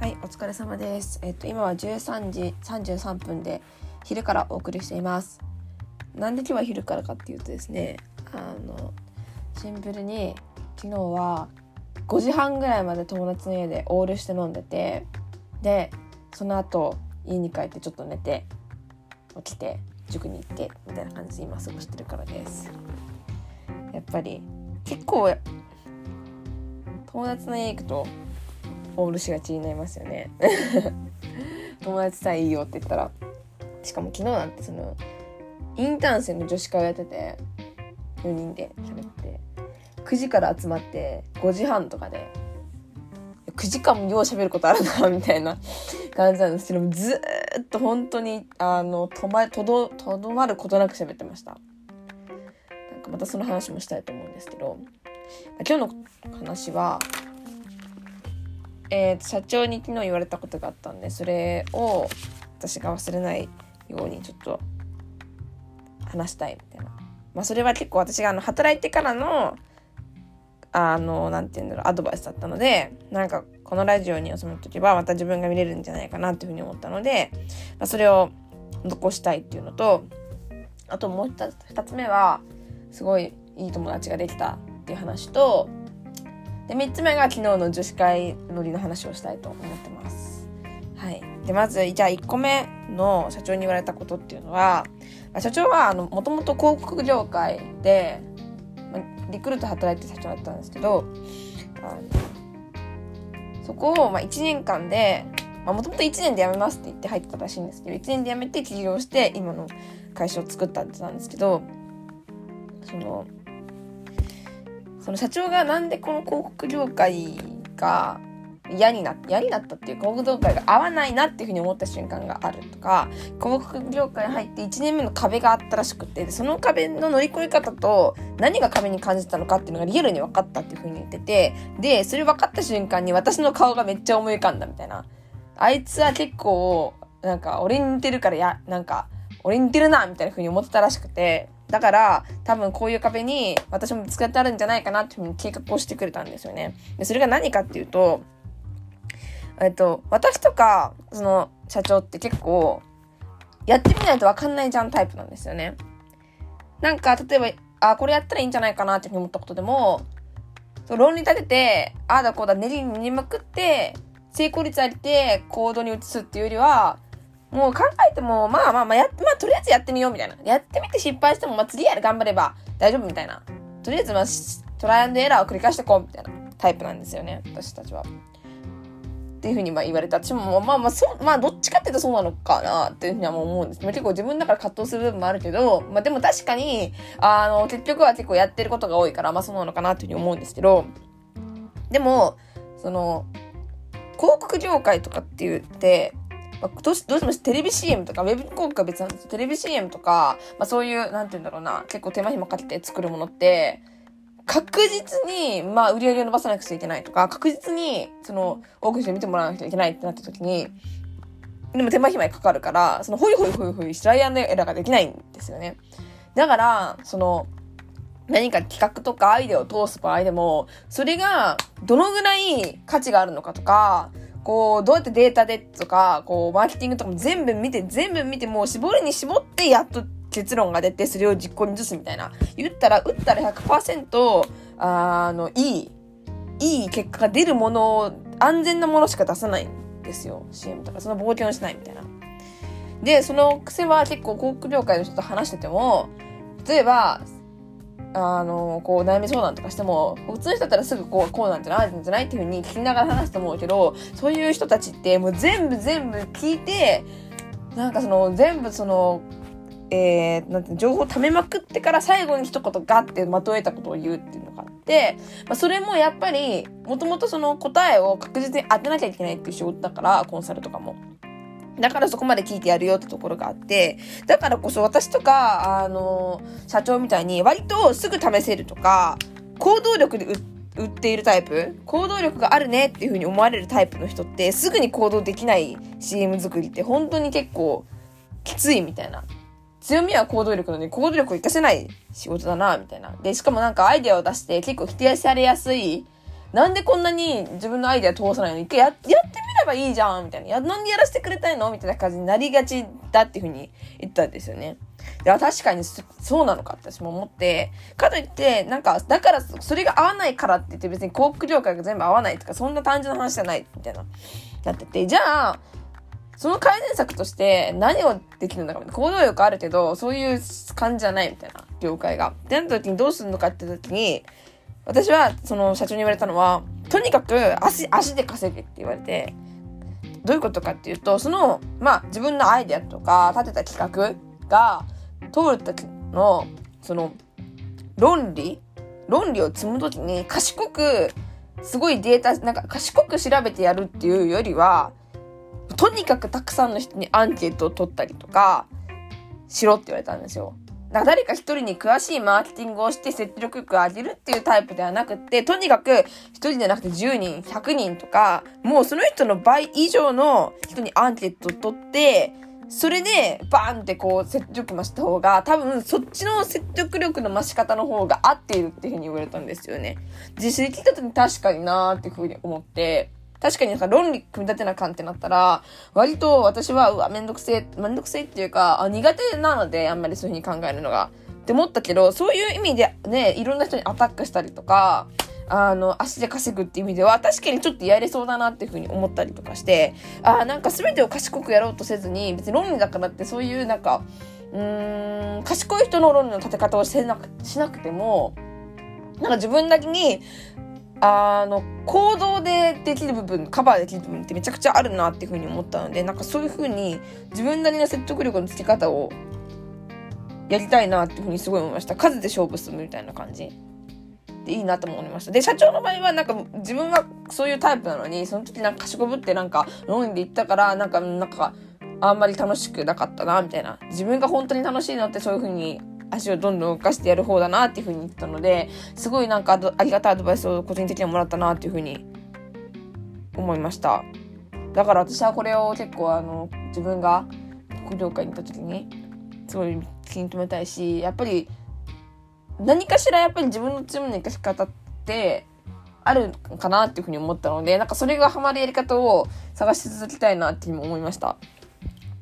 はい、お疲れ様です。えっと、今は13時33分で昼からお送りしています。なんで今日は昼からかっていうとですね、あの、シンプルに昨日は5時半ぐらいまで友達の家でオールして飲んでて、で、その後家に帰ってちょっと寝て、起きて、塾に行って、みたいな感じで今過ごしてるからです。やっぱり結構友達の家行くとオールしがちになりますよね。友達さえいいよって言ったらしかも昨日なんてそのインターン生の女子会をやってて4人で喋って9時から集まって5時半とかで9時間もよう喋ることあるなみたいな感じなんですけどずーっと本当にあのとまとどとどまることなく喋ってました。なんかまたその話もしたいと思うんですけど今日の話はえー、社長に昨日言われたことがあったんでそれを私が忘れないようにちょっと話したいみたいな。まあそれは結構私があの働いてからのあのなんて言うんだろうアドバイスだったのでなんかこのラジオにその時はまた自分が見れるんじゃないかなというふうに思ったので、まあ、それを残したいっていうのとあともう2つ目はすごいいい友達ができたっていう話とで3つ目が昨日の女子会乗りの話をしたいと思ってます。はい、でまずじゃあ1個目の社長に言われたことっていうのは社長はもともと広告業界で、リクルート働いてる社長だったんですけどあのそこをまあ1年間でもともと1年で辞めますって言って入ってたらしいんですけど1年で辞めて起業して今の会社を作ったって言ってたんですけどそのその社長がなんでこの広告業界が嫌にな嫌になったっていう広告業界が合わないなっていうふうに思った瞬間があるとか広告業界入って1年目の壁があったらしくてその壁の乗り越え方と何が壁に感じたのかっていうのがリアルに分かったっていうふうに言っててでそれ分かった瞬間に私の顔がめっちゃ思い浮かんだみたいな。あいつは結構なんか俺に似てるからやなんか俺に似てるなみたいなふうに思ってたらしくてだから、多分こういう壁に私もぶつかってあるんじゃないかなっていうふうに計画をしてくれたんですよね。で、それが何かっていうと、えっと、私とか、その社長って結構、やってみないとわかんないじゃんタイプなんですよね。なんか、例えば、あ、これやったらいいんじゃないかなっていうふうに思ったことでも、論理立てて、ああだこうだ練りにまくって、成功率上げて行動に移すっていうよりは、もう考えても、まあまあまあや、まあとりあえずやってみようみたいな。やってみて失敗しても、まあ次やる頑張れば大丈夫みたいな。とりあえずまあトライアンドエラーを繰り返してこうみたいなタイプなんですよね。私たちは。っていうふうにまあ言われた。私もまあまあそう、まあどっちかっていうとそうなのかなっていうふうには思うんです。まあ、結構自分だから葛藤する部分もあるけど、まあでも確かに、あの、結局は結構やってることが多いから、まあそうなのかなっていうふうに思うんですけど、でも、その、広告業界とかって言って、まあ、どうしどうしてもテレビ CM とか、ウェブ広告は別なんですよ。テレビ CM とか、まあそういう、なんて言うんだろうな、結構手間暇かけて作るものって、確実に、まあ売り上げを伸ばさなくちゃいけないとか、確実に、その、多くの人に見てもらわなくちゃいけないってなった時に、でも手間暇にかかるから、その、ほいほいほいほい、トライアンドエラーができないんですよね。だから、その、何か企画とかアイデアを通す場合でも、それがどのぐらい価値があるのかとか、こう、どうやってデータでとか、こう、マーケティングとかも全部見て、全部見て、もう絞りに絞って、やっと結論が出て、それを実行に移すみたいな。言ったら、打ったら100%、あの、いい、いい結果が出るものを、安全なものしか出さないんですよ。CM とか、その冒険をしないみたいな。で、その癖は結構広告業界の人と話してても、例えば、あの、こう、悩み相談とかしても、普通の人だったらすぐこう、こうなんじゃない、なんじゃないっていうふうに聞きながら話すと思うけど、そういう人たちってもう全部全部聞いて、なんかその、全部その、えー、なんて情報を貯めまくってから最後に一言ガッてまとえたことを言うっていうのがあって、まあ、それもやっぱり、もともとその答えを確実に当てなきゃいけないっていう仕事だから、コンサルとかも。だからそこまで聞いてやるよってところがあって、だからこそ私とか、あの、社長みたいに割とすぐ試せるとか、行動力で売っているタイプ行動力があるねっていう風に思われるタイプの人ってすぐに行動できない CM 作りって本当に結構きついみたいな。強みは行動力なのに行動力を活かせない仕事だな、みたいな。で、しかもなんかアイデアを出して結構否定されやすい。なんでこんなに自分のアイデア通さないの一回ややってみればいいじゃんみたいな。なんでやらせてくれたいのみたいな感じになりがちだっていうふうに言ったんですよね。いや、確かにそうなのかって私も思って、かといって、なんか、だからそれが合わないからって言って別に航空業界が全部合わないとか、そんな単純な話じゃない、みたいな、なってて、じゃあ、その改善策として何をできるんだろう行動力あるけど、そういう感じじゃないみたいな、業界が。ってなった時にどうするのかって時に、私はその社長に言われたのは、とにかく足、足で稼げって言われて、どういうことかっていうと、その、まあ自分のアイデアとか立てた企画が通る時の、その、論理論理を積む時に賢く、すごいデータ、なんか賢く調べてやるっていうよりは、とにかくたくさんの人にアンケートを取ったりとか、しろって言われたんですよ。だか誰か一人に詳しいマーケティングをして説得力を上げるっていうタイプではなくて、とにかく一人じゃなくて10人、100人とか、もうその人の倍以上の人にアンケートを取って、それでバーンってこう説得力増した方が、多分そっちの説得力の増し方の方が合っているっていうふうに言われたんですよね。実績聞いた時に確かになーっていうふうに思って、確かになんか論理組み立てな感ってなったら、割と私は、うわ、めんどくせえ、めんどくせえっていうか、あ苦手なので、あんまりそういう風に考えるのが。って思ったけど、そういう意味でね、いろんな人にアタックしたりとか、あの、足で稼ぐっていう意味では、確かにちょっとやれそうだなっていうふうに思ったりとかして、ああなんか全てを賢くやろうとせずに、別に論理だからってそういうなんか、うーん、賢い人の論理の立て方をしなくしなくても、なんか自分だけに、あの、行動でできる部分、カバーできる部分ってめちゃくちゃあるなっていうふうに思ったので、なんかそういうふうに自分なりの説得力のつけ方をやりたいなっていうふうにすごい思いました。数で勝負するみたいな感じ。でいいなと思いました。で、社長の場合はなんか自分はそういうタイプなのに、その時なんか賢ぶってなんか論理で言ったから、なんか、なんか、あんまり楽しくなかったな、みたいな。自分が本当に楽しいのってそういうふうに足をどんどん動かしてやる方だなっていうふうに言ったので、すごいなんかありがたいアドバイスを個人的にはもらったなっていうふうに思いました。だから私はこれを結構あの、自分が国業界に行った時に、すごい気に留めたいし、やっぱり何かしらやっぱり自分の強みの生かし方ってあるかなっていうふうに思ったので、なんかそれがハマるやり方を探し続けたいなっていうふうに思いました。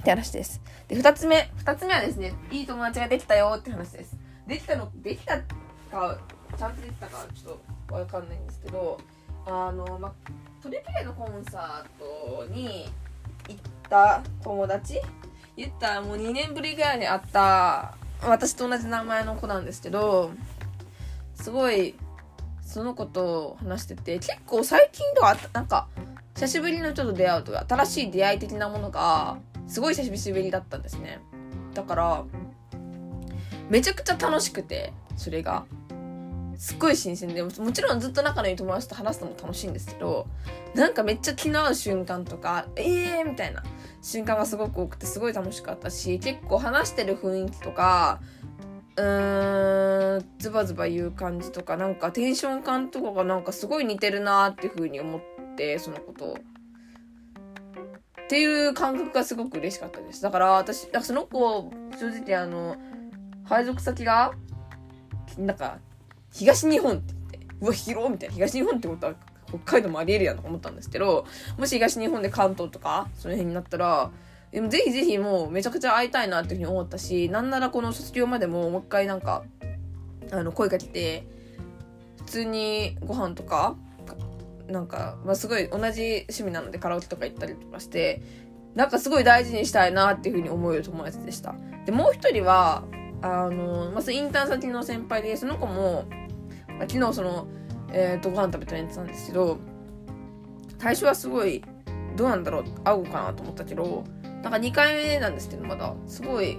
って話です。で、二つ目。二つ目はですね、いい友達ができたよって話です。できたの、できたか、ちゃんとできたかちょっとわかんないんですけど、あの、ま、トリプレのコンサートに行った友達？言ったらもう2年ぶりぐらいに会った私と同じ名前の子なんですけどすごいその子と話してて結構最近とかなんか久しぶりの人と出会うと新しい出会い的なものがすごい久しぶりだったんですね。だからめちゃくちゃ楽しくてそれが。すっごい新鮮でもちろんずっと仲のいい友達と話すのも楽しいんですけどなんかめっちゃ気の合う瞬間とかええー、みたいな瞬間がすごく多くてすごい楽しかったし結構話してる雰囲気とかうーんズバズバ言う感じとかなんかテンション感とかがなんかすごい似てるなっていう風に思ってそのことを。っていう感覚がすごく嬉しかったですだから私だからその子正直あの配属先がなんか東日本って言って、うわ、広みたいな。東日本ってことは北海道もありえるやんと思ったんですけど、もし東日本で関東とか、その辺になったら、でもぜひぜひもうめちゃくちゃ会いたいなっていうふうに思ったし、なんならこの卒業までももう一回なんか、あの、声かけて、普通にご飯とか、なんか、まあ、すごい同じ趣味なのでカラオケとか行ったりとかして、なんかすごい大事にしたいなっていうふうに思える友達でした。で、もう一人は、あの、まず、あ、インターン先の先輩で、その子も、まあ、昨日その、え、ー、と、ご飯食べたやつなんですけど、最初はすごい、どうなんだろう、合うかなと思ったけど、なんか2回目なんですけど、まだ、すごい、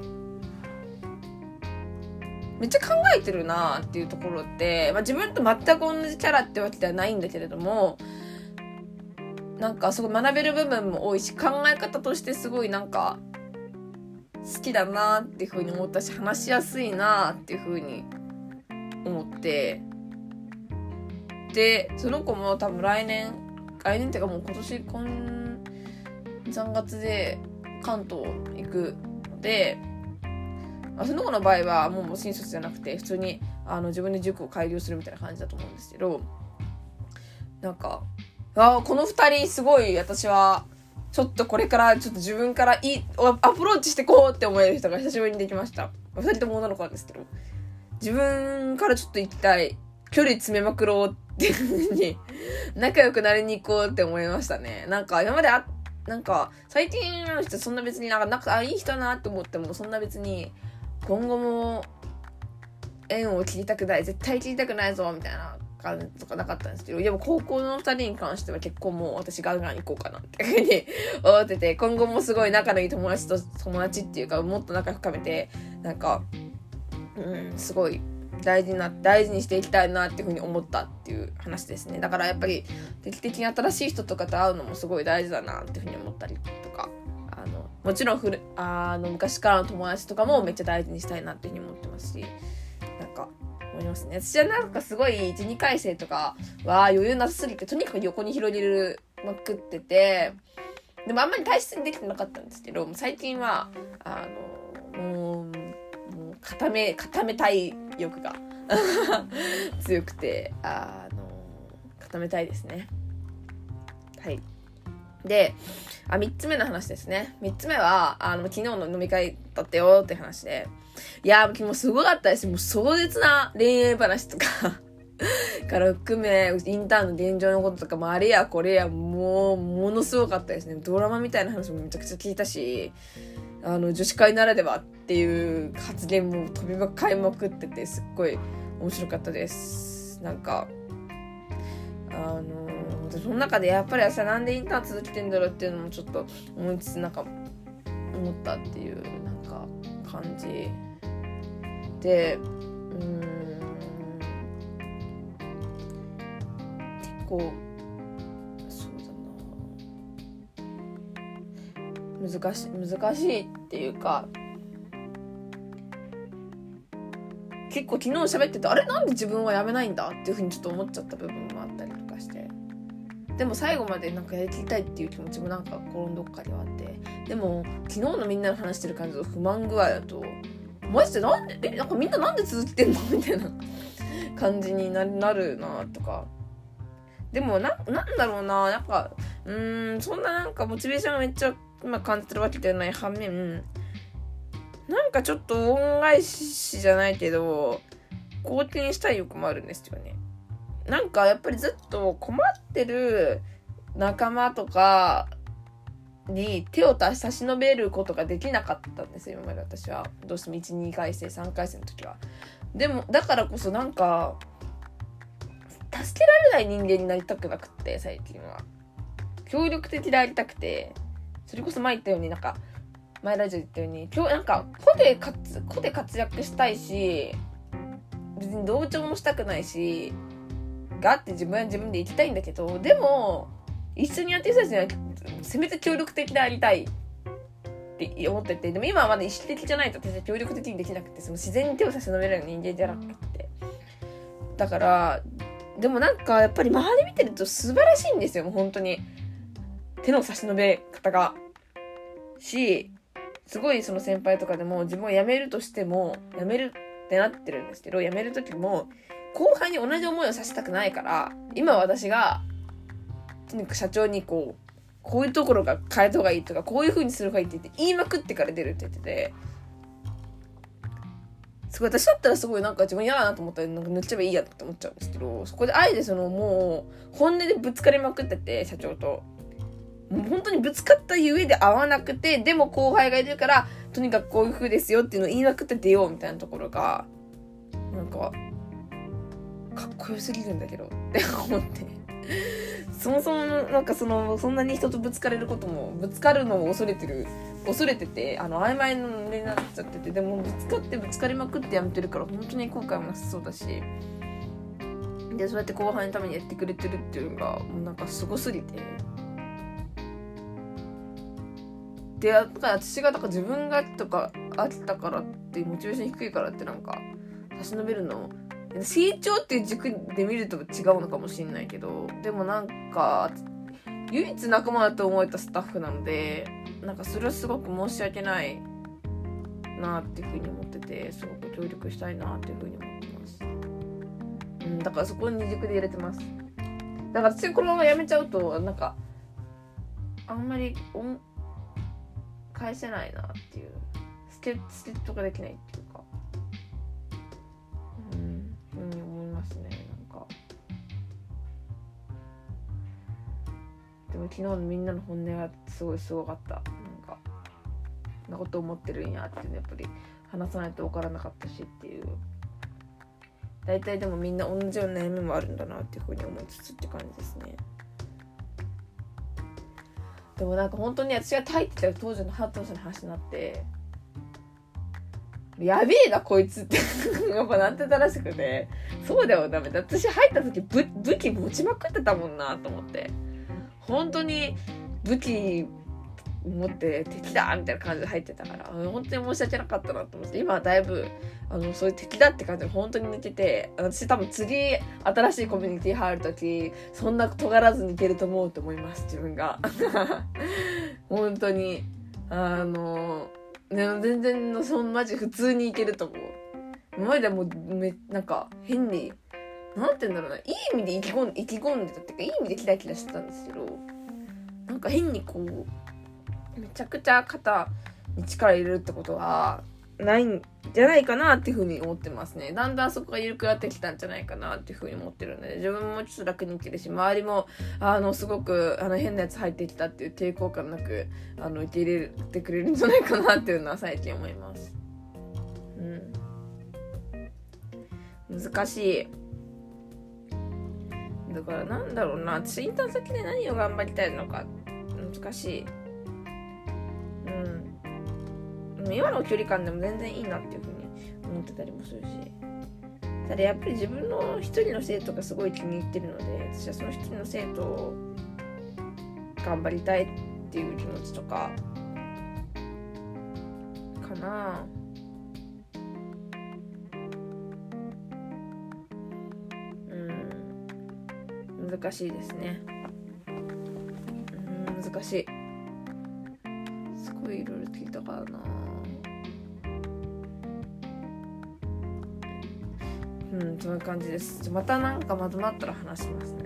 めっちゃ考えてるなっていうところって、まあ、自分と全く同じキャラってわけではないんだけれども、なんかすごい学べる部分も多いし、考え方としてすごいなんか、好きだなっていうふうに思ったし、話しやすいなっていうふうに思って、でその子も多分来年来年っていうかもう今年今3月で関東行くのでその子の場合はもう新卒じゃなくて普通にあの自分で塾を開業するみたいな感じだと思うんですけどなんかあこの2人すごい私はちょっとこれからちょっと自分からいいアプローチしてこうって思える人が久しぶりにできました。二人とも女の子なんですけど自分からちょっと行きたい距離詰めまくろうっていうふうに仲良くなりに行こうって思いましたね。なんか今まであなんか最近の人そんな別になんか仲あいい人だなって思ってもそんな別に今後も縁を切りたくない絶対切りたくないぞみたいな感じとかなかったんですけどでも高校の2人に関しては結構もう私ガンガン行こうかなっていうふうに思ってて今後もすごい仲のいい友達と友達っていうかもっと仲深めてなんかうんすごい大事な大事にしていきたいなっていうふうに思ったっていう話ですね。だからやっぱり定期的に新しい人とかと会うのもすごい大事だなっていうふうに思ったりとか。もちろんふるあの昔からの友達とかもめっちゃ大事にしたいなっていうふうに思ってますしなんか思いますね。私はなんかすごい12回生とかは余裕なさすぎてとにかく横に広げるまくっててでもあんまり体質にできてなかったんですけど最近はあのもうもう固め固めたい欲が 強くてあの固めたいですね。はい。であ3つ目の話ですね。3つ目はあの昨日の飲み会だったよって話で。いやもうすごかったです。もう壮絶な恋愛話とか。から含めインターンの現状のこととかもあれやこれやもうものすごかったですね。ドラマみたいな話もめちゃくちゃ聞いたしあの女子会ならではっていう発言も飛び交いまくっててすっごい面白かったです。なんかあのその中でやっぱり朝なんでインターン続けてんだろうっていうのもちょっと思いつつなんか思ったっていうなんか感じでうん。結構そうだな。難しい難しいっていうか結構昨日喋っててあれなんで自分はやめないんだっていうふうにちょっと思っちゃった部分もあったり。でも最後までなんかやりきりたいっていう気持ちもなんか心のどっかではあって。でも昨日のみんなの話してる感じの不満具合だとマジでなんでえなんかみんななんで続けてんの？みたいな感じになるなとか。でもななんだろうな。なんかうんそんななんかモチベーションがめっちゃ今感じてるわけではない反面なんかちょっと恩返しじゃないけど貢献したい欲もあるんですよね。なんかやっぱりずっと困ってる仲間とかに手を差し伸べることができなかったんですよ今まで私は。どうしても12回生3回生の時は。でもだからこそなんか助けられない人間になりたくなくって最近は。協力的でありたくてそれこそ前言ったようになんか前ラジオ言ったように今日なんか個で活個で活躍したいし別に同調もしたくないしがあって自分は自分で行きたいんだけどでも一緒にやってる人たちにはせめて協力的でありたい。って思っててでも今はまだ意識的じゃないと私は協力的にできなくてその自然に手を差し伸べられる人間じゃなくて。だからでもなんかやっぱり周り見てると素晴らしいんですよもう本当に。手の差し伸べ方が。しすごいその先輩とかでも自分を辞めるとしても辞めるってなってるんですけど辞める時も後輩に同じ思いをさせたくないから今私がとにかく社長にこうこういうところが変えた方がいいとかこういう風にする方がいいって言って言いまくってから出るって言っててすごい私だったらすごいなんか自分嫌だなと思ったらなんか塗っちゃえばいいやって思っちゃうんですけどそこであえてそのもう本音でぶつかりまくってて社長と。もう本当にぶつかったゆえで合わなくて、でも後輩がいるから、とにかくこういう風ですよっていうのを言いまくって出ようみたいなところが、なんか、かっこよすぎるんだけどって思って。そもそもなんかその、そんなに人とぶつかれることも、ぶつかるのを恐れてる、恐れてて、あの、曖昧になっちゃってて、でもぶつかってぶつかりまくってやめてるから、本当に後悔もなさそうだし、で、そうやって後輩のためにやってくれてるっていうのが、もうなんかすごすぎて、でだから私がだから自分がとか飽きたからってモチベーション低いからってなんか差し伸べるの成長っていう軸で見ると違うのかもしんないけどでもなんか唯一仲間だと思えたスタッフなのでなんかそれはすごく申し訳ないなっていうふうに思っててすごく協力したいなっていうふうに思ってます、うん、だからそこに軸で入れてます。だから私このままやめちゃうとなんかあんまり返せないなっていう捨て捨てとかできないって昨日のみんなの本音がすごいすごかった。なんかなこと思ってるんやっていうのやっぱり話さないと分からなかったしっていう。大体でもみんな同じような悩みもあるんだなっていうふうに思いつつって感じですね。でもなんか本当に私が入ってた当時のハートの話になってやべえなこいつって やっぱなってたらしくて。そうだよダメだ私入った時武武器持ちまくってたもんなと思って。本当に武器持って敵だみたいな感じで入ってたから本当に申し訳なかったなと思って今はだいぶあのそういう敵だって感じで本当に寝てて私多分次新しいコミュニティ入る時そんな尖らずにいけると思うと思います自分が。本当にあのね全然そんマジ普通にいけると思う。今までもめなんか変になんて言うんだろうないい意味で意気込ん意気込んでたっていうかいい意味でキラキラしてたんですけどなんか変にこうめちゃくちゃ肩に力入れるってことはないんじゃないかなっていうふうに思ってますね。だんだんそこが緩くなってきたんじゃないかなっていうふうに思ってるので、自分もちょっと楽にいけるし、周りも、あの、すごく、あの、変なやつ入ってきたっていう抵抗感なく、あの、受け入れてくれるんじゃないかなっていうのは最近思います。うん。難しい。だからなんだろうな、私インターン先で何を頑張りたいのか、難しい。うん。今の距離感でも全然いいなっていうふうに思ってたりもするし。ただやっぱり自分の一人の生徒がすごい気に入ってるので私はその一人の生徒を頑張りたいっていう気持ちとかかな。う難しいですね。うん難しい。すごいいろいろ聞いたからな。うんそういう感じです。またなんかまとまったら話しますね。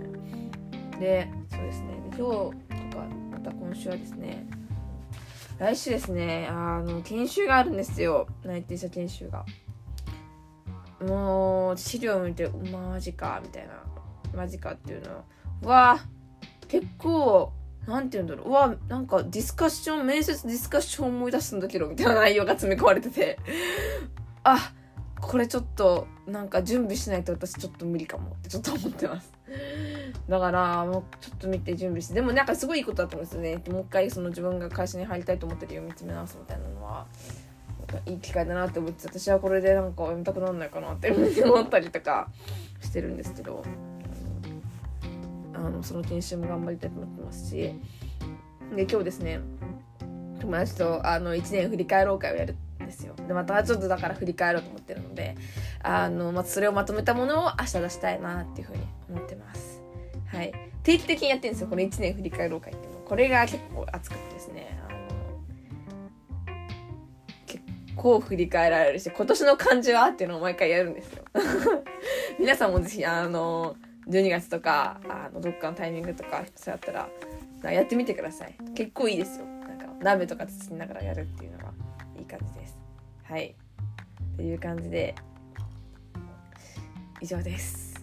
でそうですね。今日とかまた今週はですね来週ですねあの研修があるんですよ。内定者研修が。もう資料を見てマジかみたいな。マジかっていうのは。結構なんて言うんだろう。うわ、なんかディスカッション、面接ディスカッション思い出すんだけど、みたいな内容が詰め込まれてて。あ、これちょっとなんか準備しないと私ちょっと無理かもってちょっと思ってます。だからもうちょっと見て準備して。でもなんかすごいいいことだと思うんですよね。もう一回その自分が会社に入りたいと思ってるよ見つめ直すみたいなのはいい機会だなって思って私はこれでなんかやめたくなんないかなって思ったりとかしてるんですけど。あのその研修も頑張りたいと思ってますし。で今日ですね友達とあの1年振り返ろう会をやるんですよ。でまたちょっとだから振り返ろうと思ってるのであの、まあ、それをまとめたものを明日出したいなっていうふうに思ってます。はい。定期的にやってるんですよこの1年振り返ろう会っていうの。これが結構熱くてですねあの結構振り返られるし今年の漢字はっていうのを毎回やるんですよ。皆さんもぜひあの12月とかあのどっかのタイミングとかそうやったらやってみてください。結構いいですよ。なんか鍋とか包みながらやるっていうのはいい感じです。はい。という感じで以上です。